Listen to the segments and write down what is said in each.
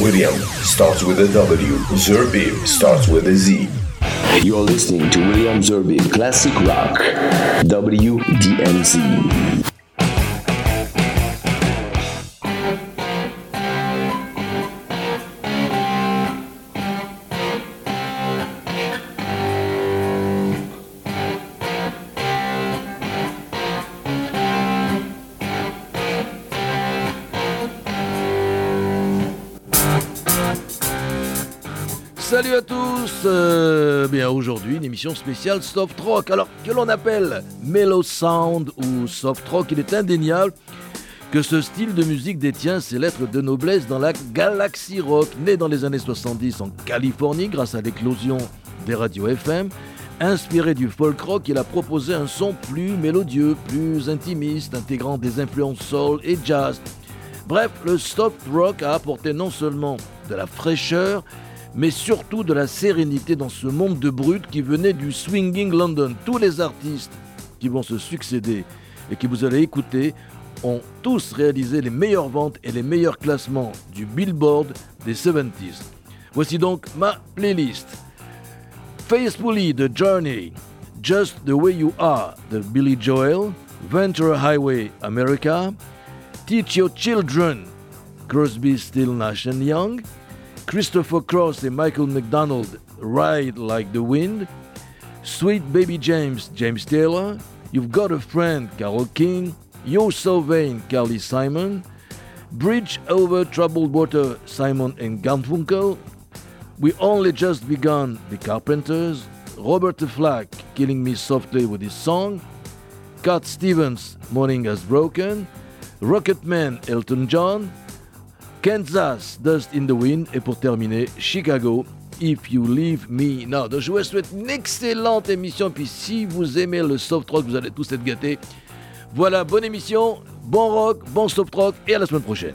William starts with a W. Zerbib starts with a Z. You're listening to William Zerbib Classic Rock, WDMZ. Salut à tous euh, Bien aujourd'hui une émission spéciale soft rock. Alors que l'on appelle mellow sound ou soft rock, il est indéniable que ce style de musique détient ses lettres de noblesse dans la galaxie rock, née dans les années 70 en Californie grâce à l'éclosion des radios FM. Inspiré du folk rock, il a proposé un son plus mélodieux, plus intimiste, intégrant des influences soul et jazz. Bref, le soft rock a apporté non seulement de la fraîcheur, mais surtout de la sérénité dans ce monde de brut qui venait du swinging London. Tous les artistes qui vont se succéder et que vous allez écouter ont tous réalisé les meilleures ventes et les meilleurs classements du Billboard des 70s. Voici donc ma playlist. Faithfully The Journey, Just the Way You Are de Billy Joel, Ventura Highway America, Teach Your Children, Crosby, Still, Nash Young, Christopher Cross et Michael McDonald, Ride Like the Wind, Sweet Baby James, James Taylor, You've Got a Friend, Carole King, You're So Vain, Carly Simon, Bridge Over Troubled Water, Simon and Garfunkel, We Only Just Begun, The Carpenters, Roberta Flack, Killing Me Softly with his song, Cat Stevens, Morning Has Broken, Rocketman, Elton John, Kansas, Dust in the Wind. Et pour terminer, Chicago, If You Leave Me Now. Donc je vous souhaite une excellente émission. Puis si vous aimez le soft rock, vous allez tous être gâtés. Voilà, bonne émission, bon rock, bon soft rock et à la semaine prochaine.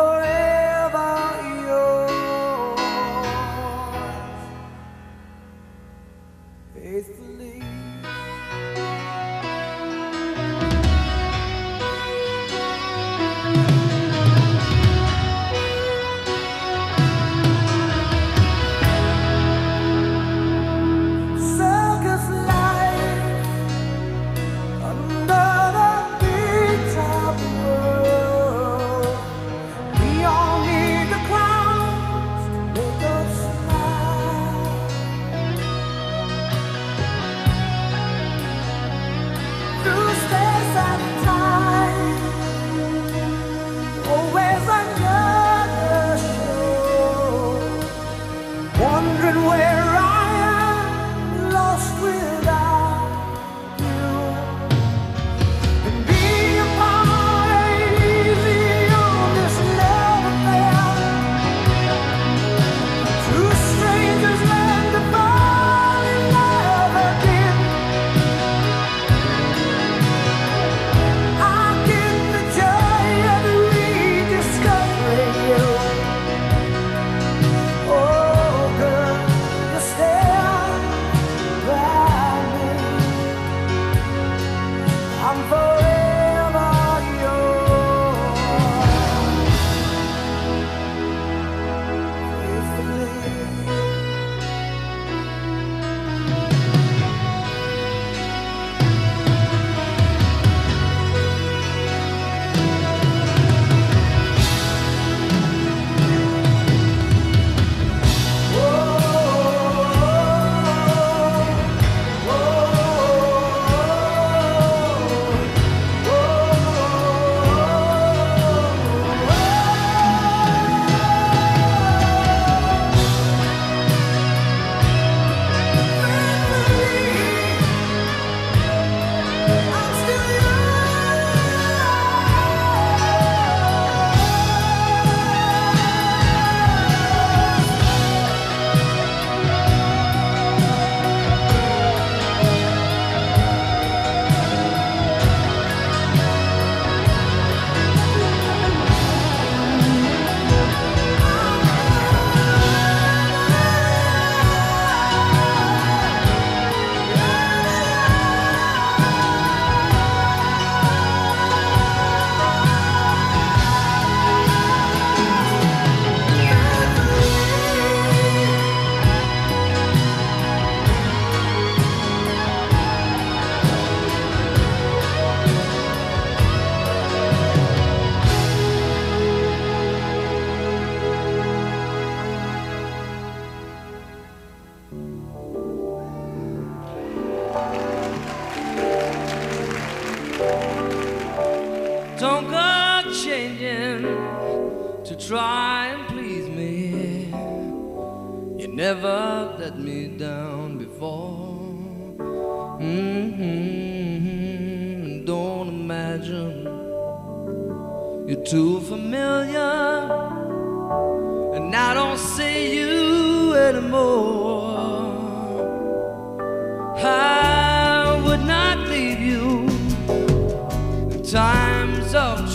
Forever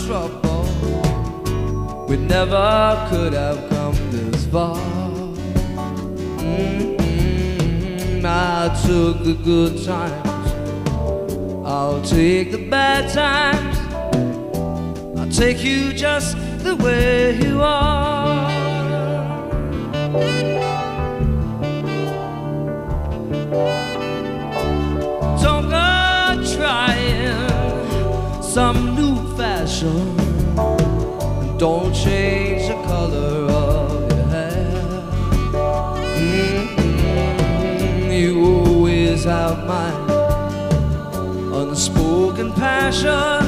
trouble. We never could have come this far. Mm-mm. I took the good times, I'll take the bad times. I'll take you just the way you are. Fashion. Don't change the color of your hair. Mm-mm. You always have my unspoken passion.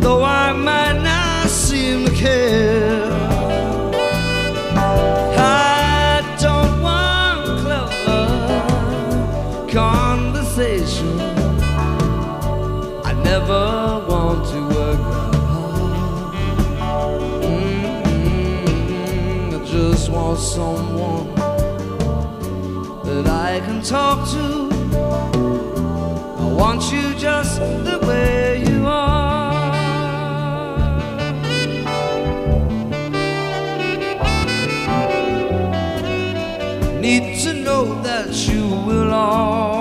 Though I might not seem to care. Talk to. I want you just the way you are. Need to know that you will always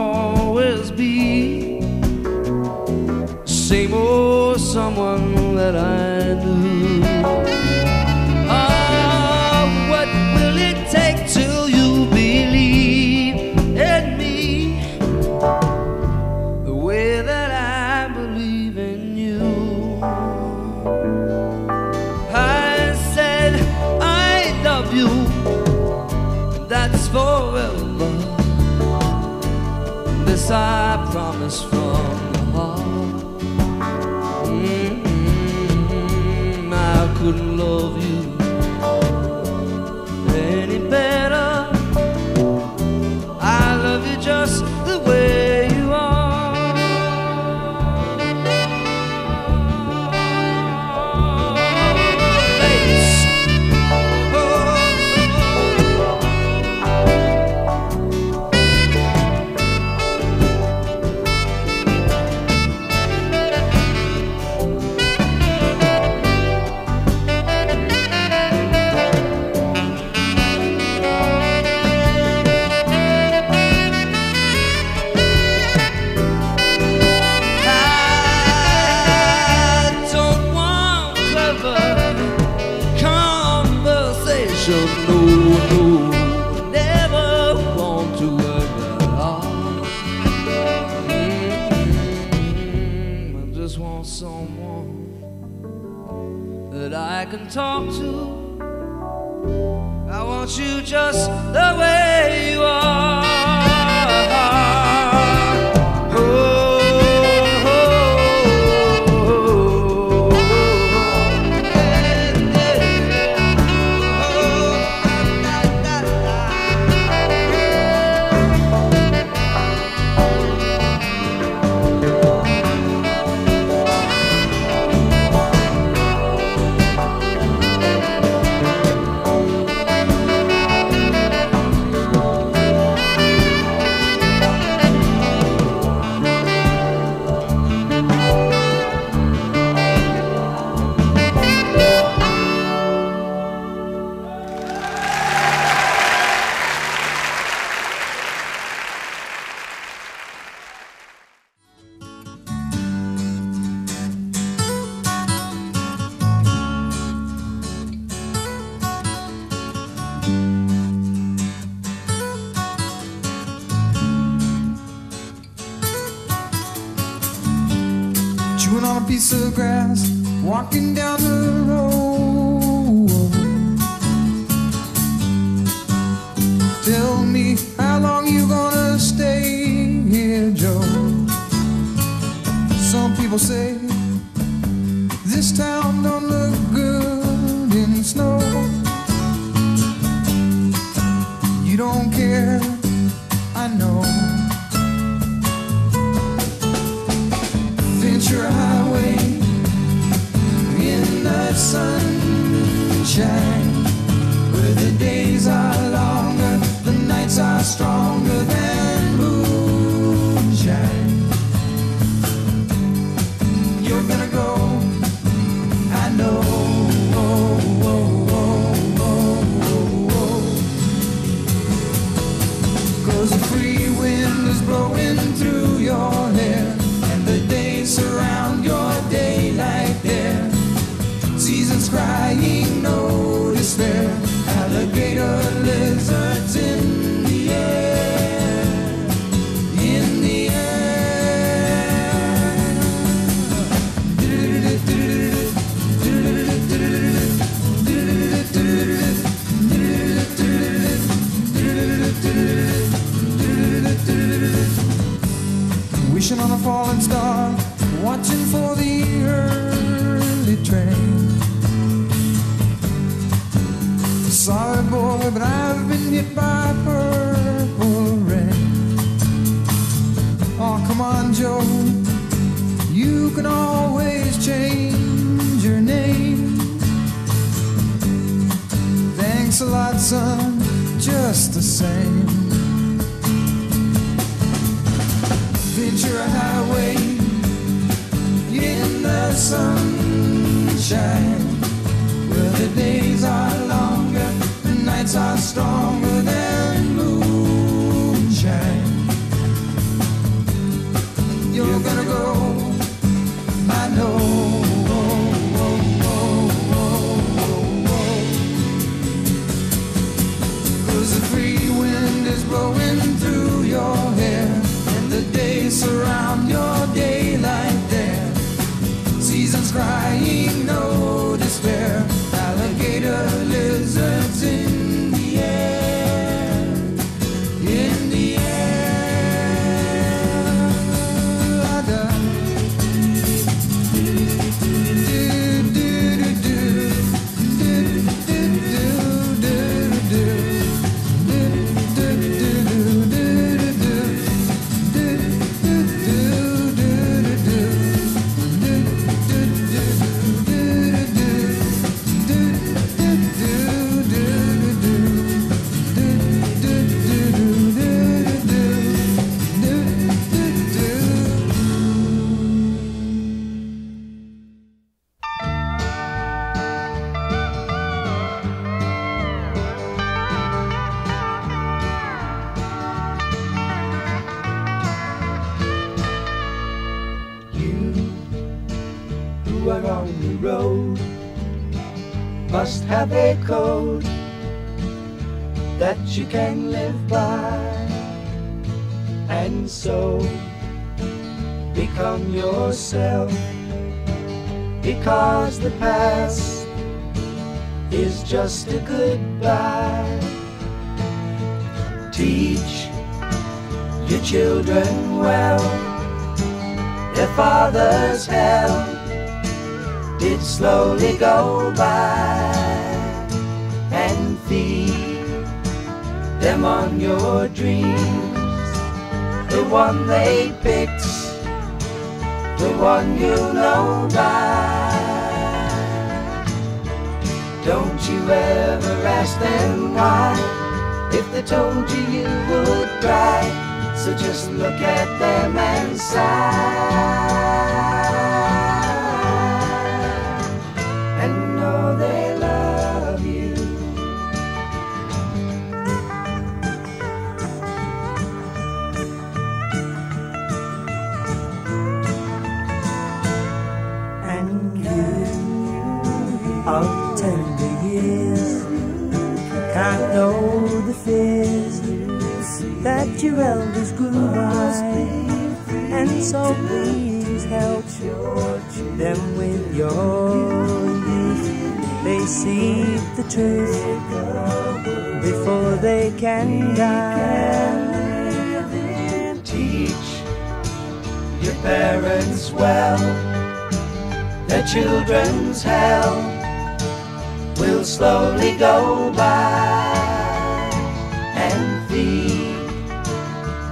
love you, that's forever. This I promise from the heart. Mm-mm, I couldn't love you just the way yourself because the past is just a goodbye. Teach your children well. Their father's hell did slowly go by and feed them on your dreams, the one they picked the one you know by. Don't you ever ask them why, if they told you you would cry. So just look at them and sigh. that your elders grew by. And so please help them with your youth. They see the truth before they can die. Teach your parents well, their children's hell will slowly go by.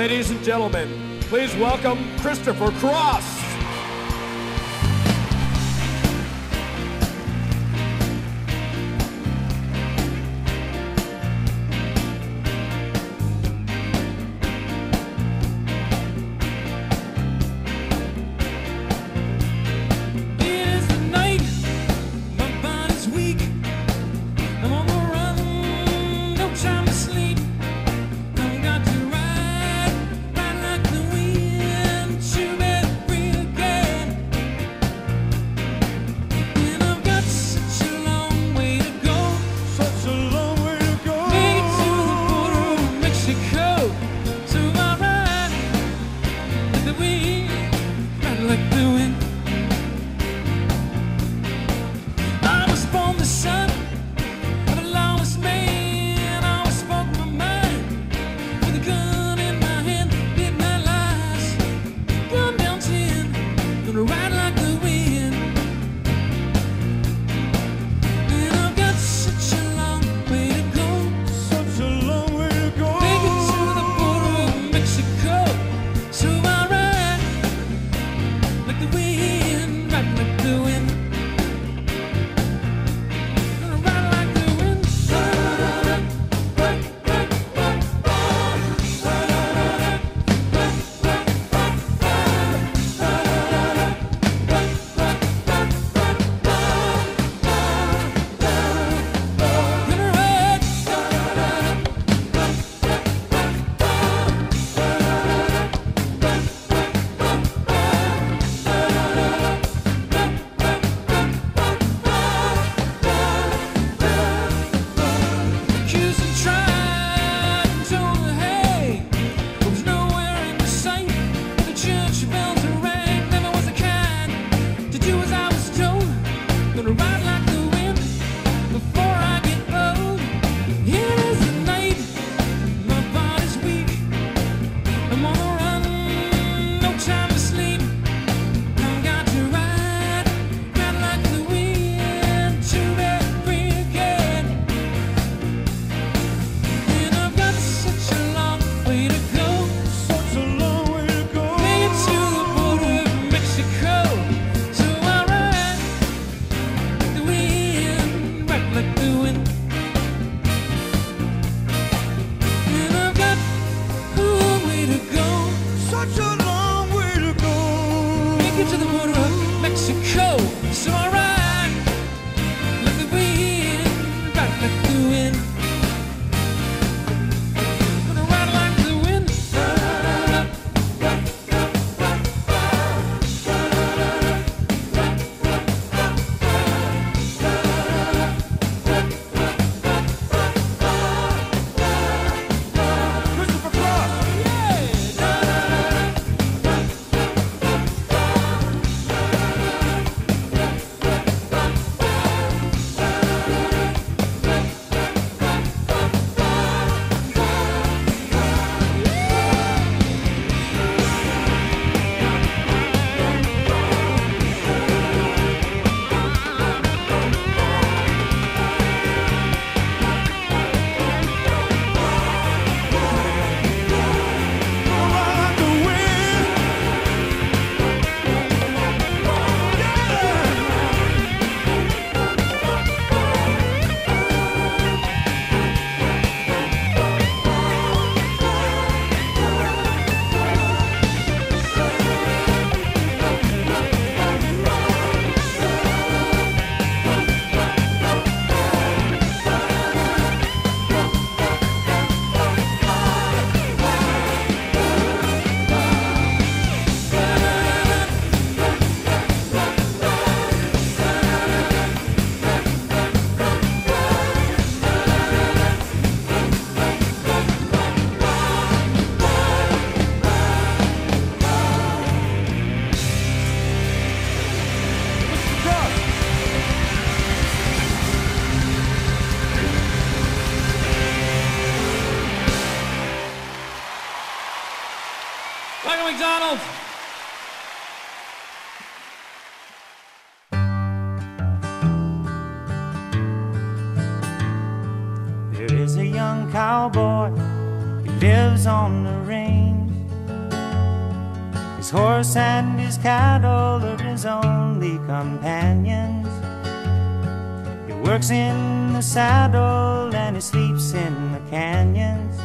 Ladies and gentlemen, please welcome Christopher Cross. Cattle are his only companions. He works in the saddle and he sleeps in the canyons,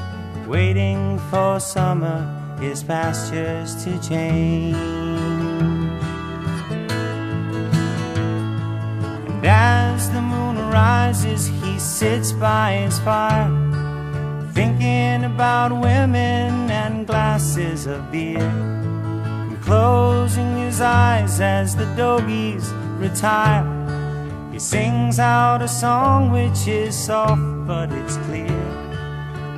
waiting for summer, his pastures to change. And as the moon rises, he sits by his fire, thinking about women and glasses of beer. Closing his eyes as the doggies retire, he sings out a song which is soft but it's clear,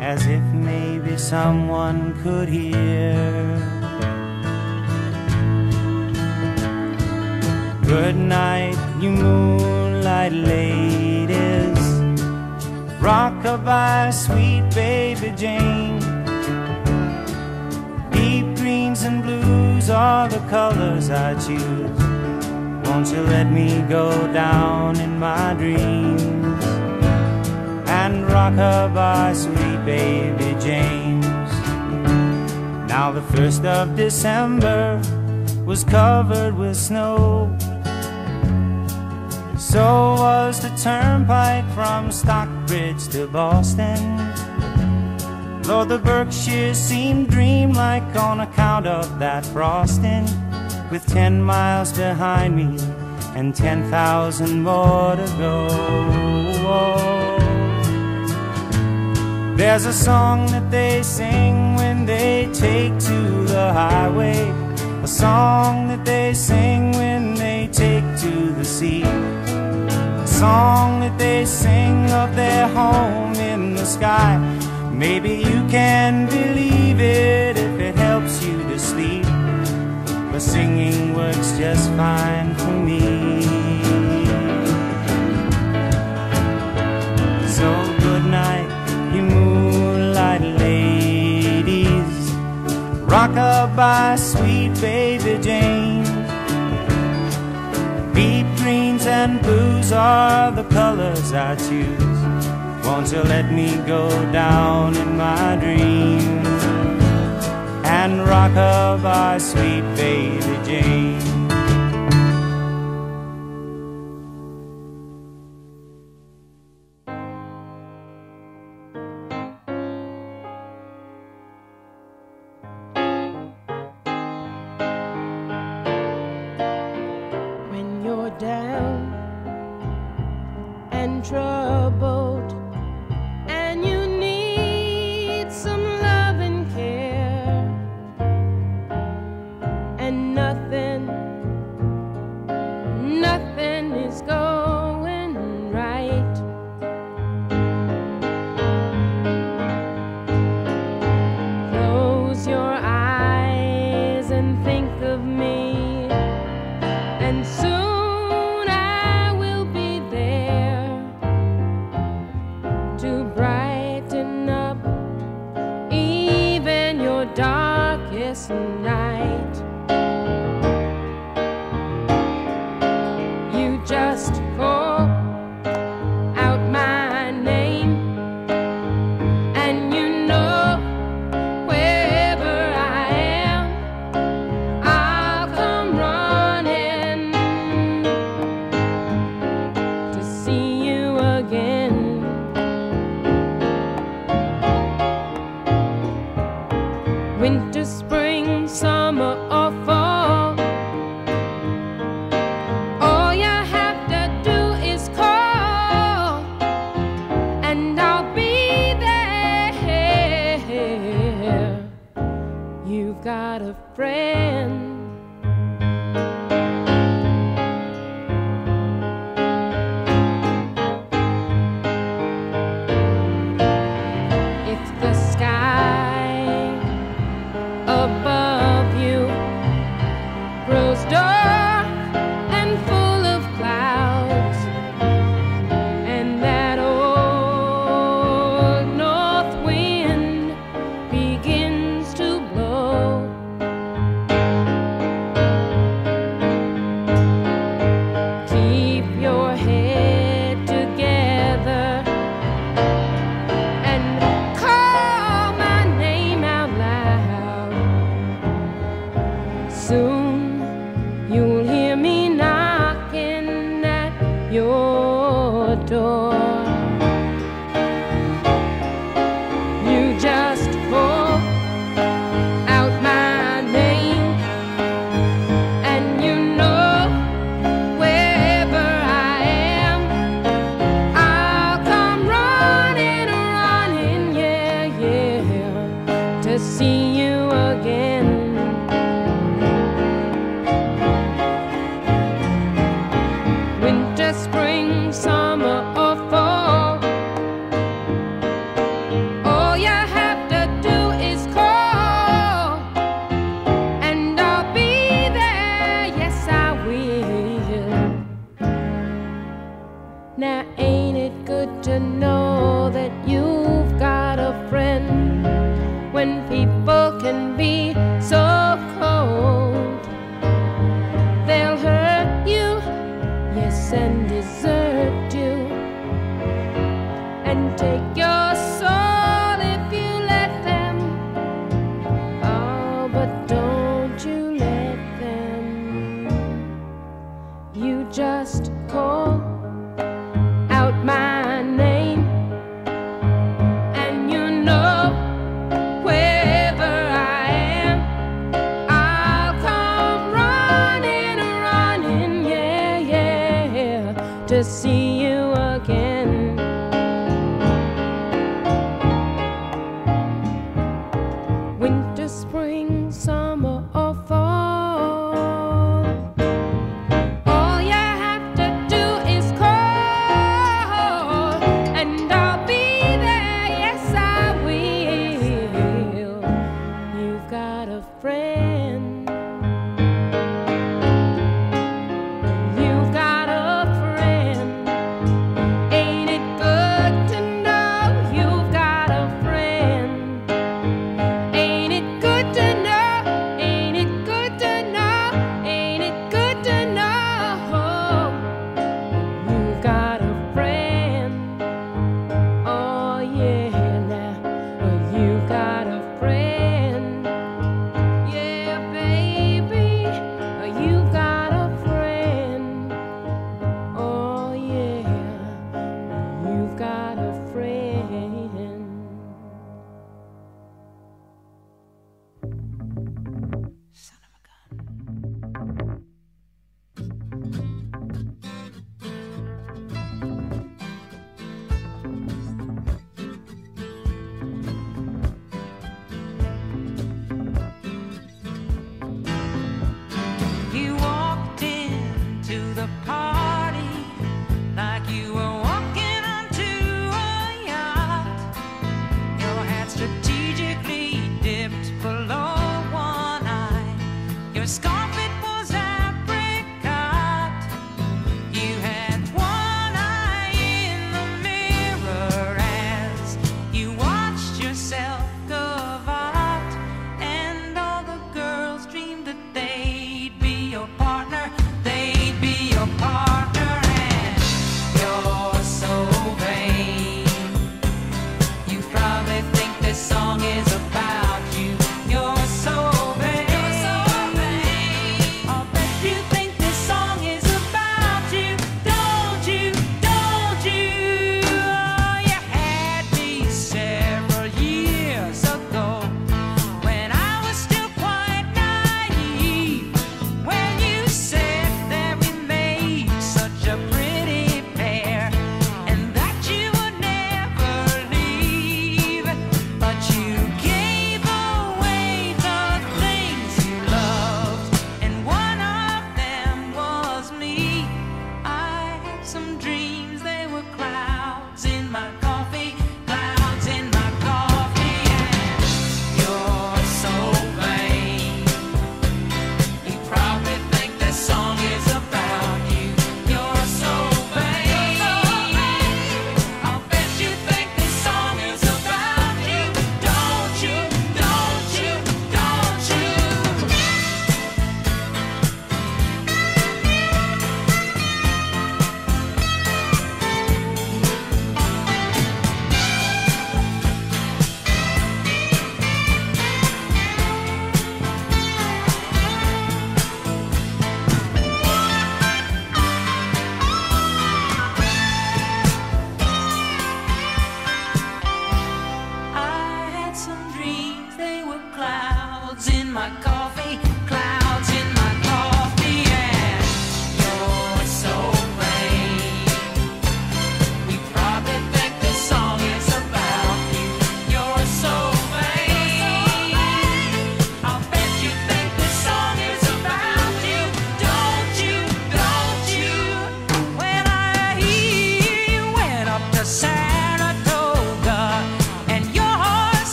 as if maybe someone could hear. Good night, you moonlight ladies. Rockabye, sweet baby James. Blues are the colors I choose. Won't you let me go down in my dreams and rockabye, sweet baby James? Now the first of December was covered with snow. So was the turnpike from Stockbridge to Boston. Lord, the Berkshires seemed dreamlike on account of that frosting. With ten miles behind me and ten thousand more to go. There's a song that they sing when they take to the highway. A song that they sing when they take to the sea. A song that they sing of their home in the sky. Maybe you can believe it if it helps you to sleep. But singing works just fine for me. So good night, you moonlight ladies. Rockabye, sweet baby James. Deep greens and blues are the colors I choose. Won't you let me go down in my dreams and rock rockabye, sweet baby James? when you're down and troubled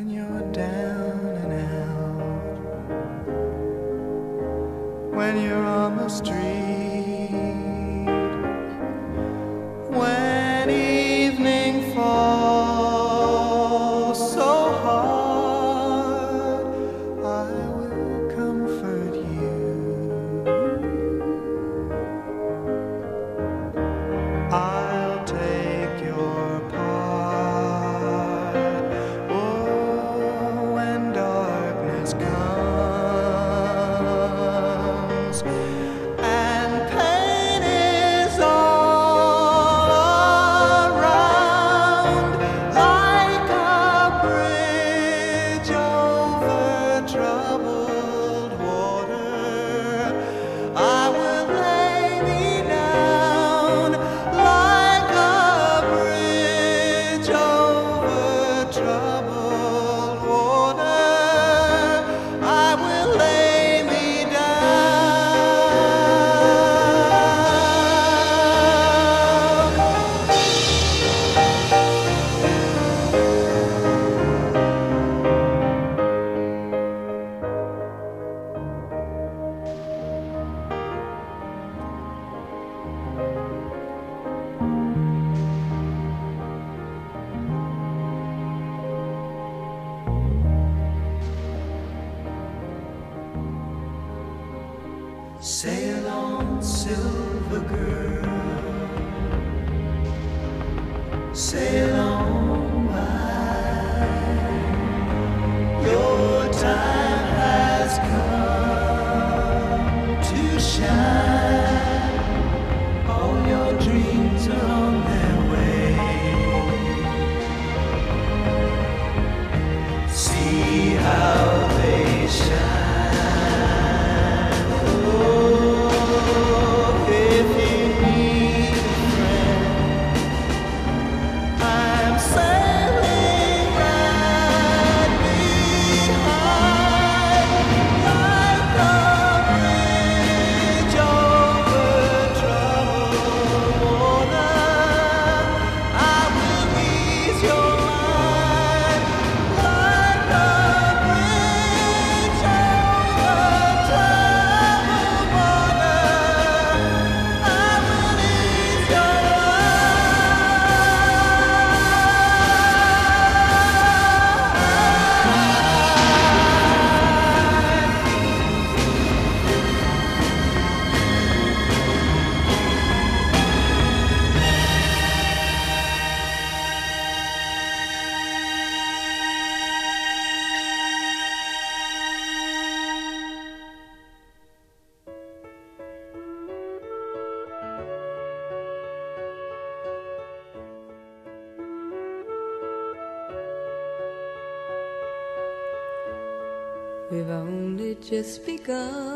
when you're down and out, when you're on the street. just begun.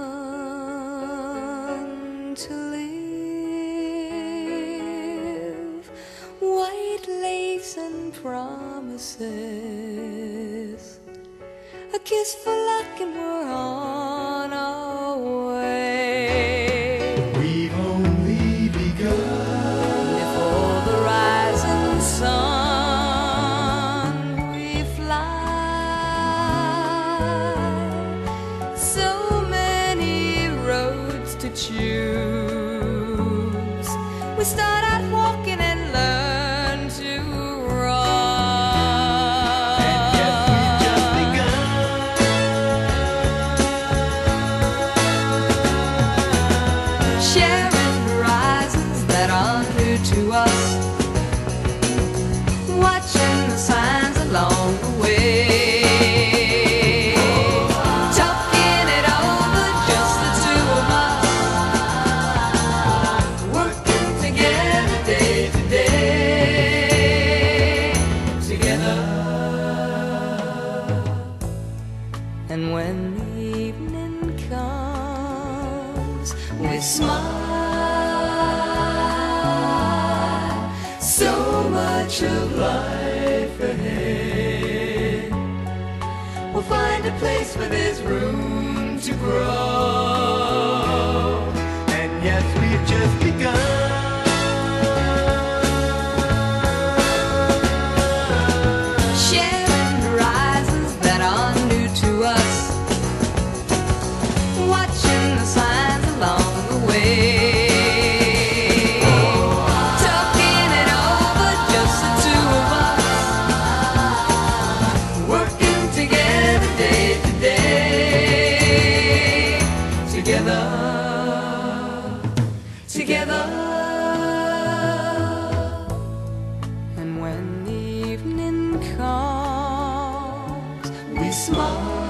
we smile.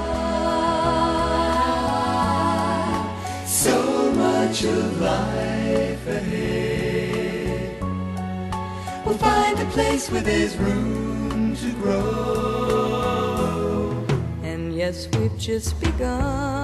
So much of life ahead. We'll find a place where there's room to grow. And yes, we've just begun.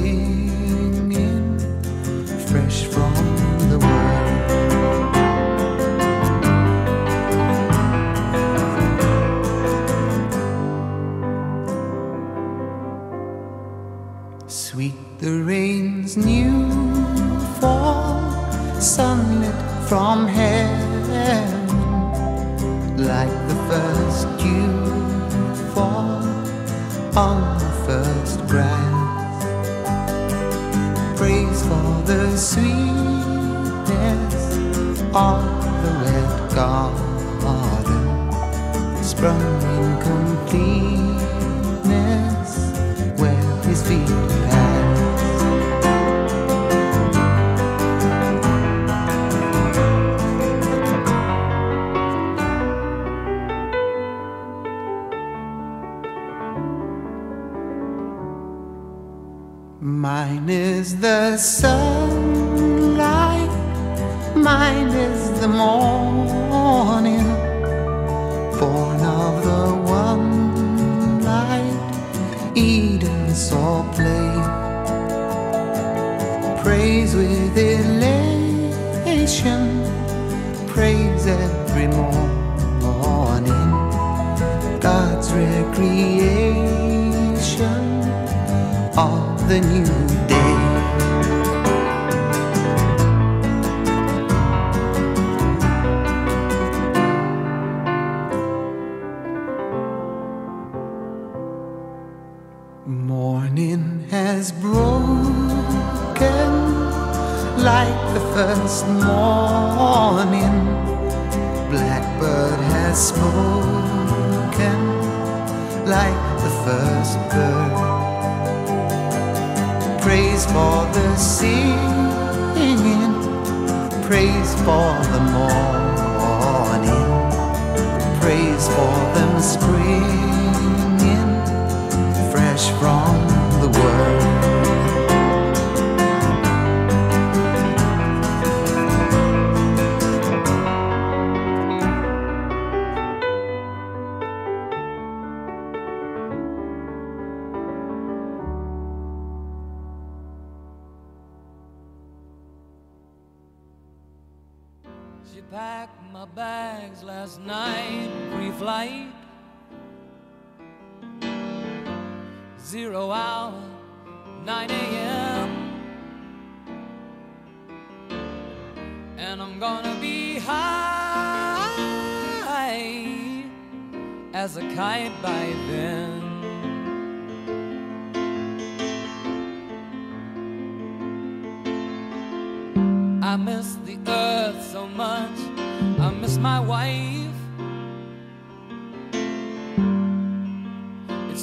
Praise prays every morning. God's recreation of the new day.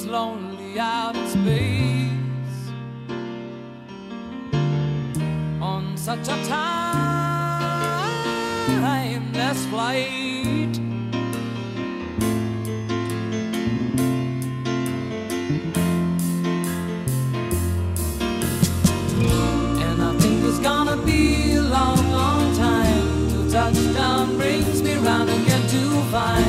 lonely out in space on such a timeless flight. And I think it's gonna be a long, long time till touchdown brings me round again to find.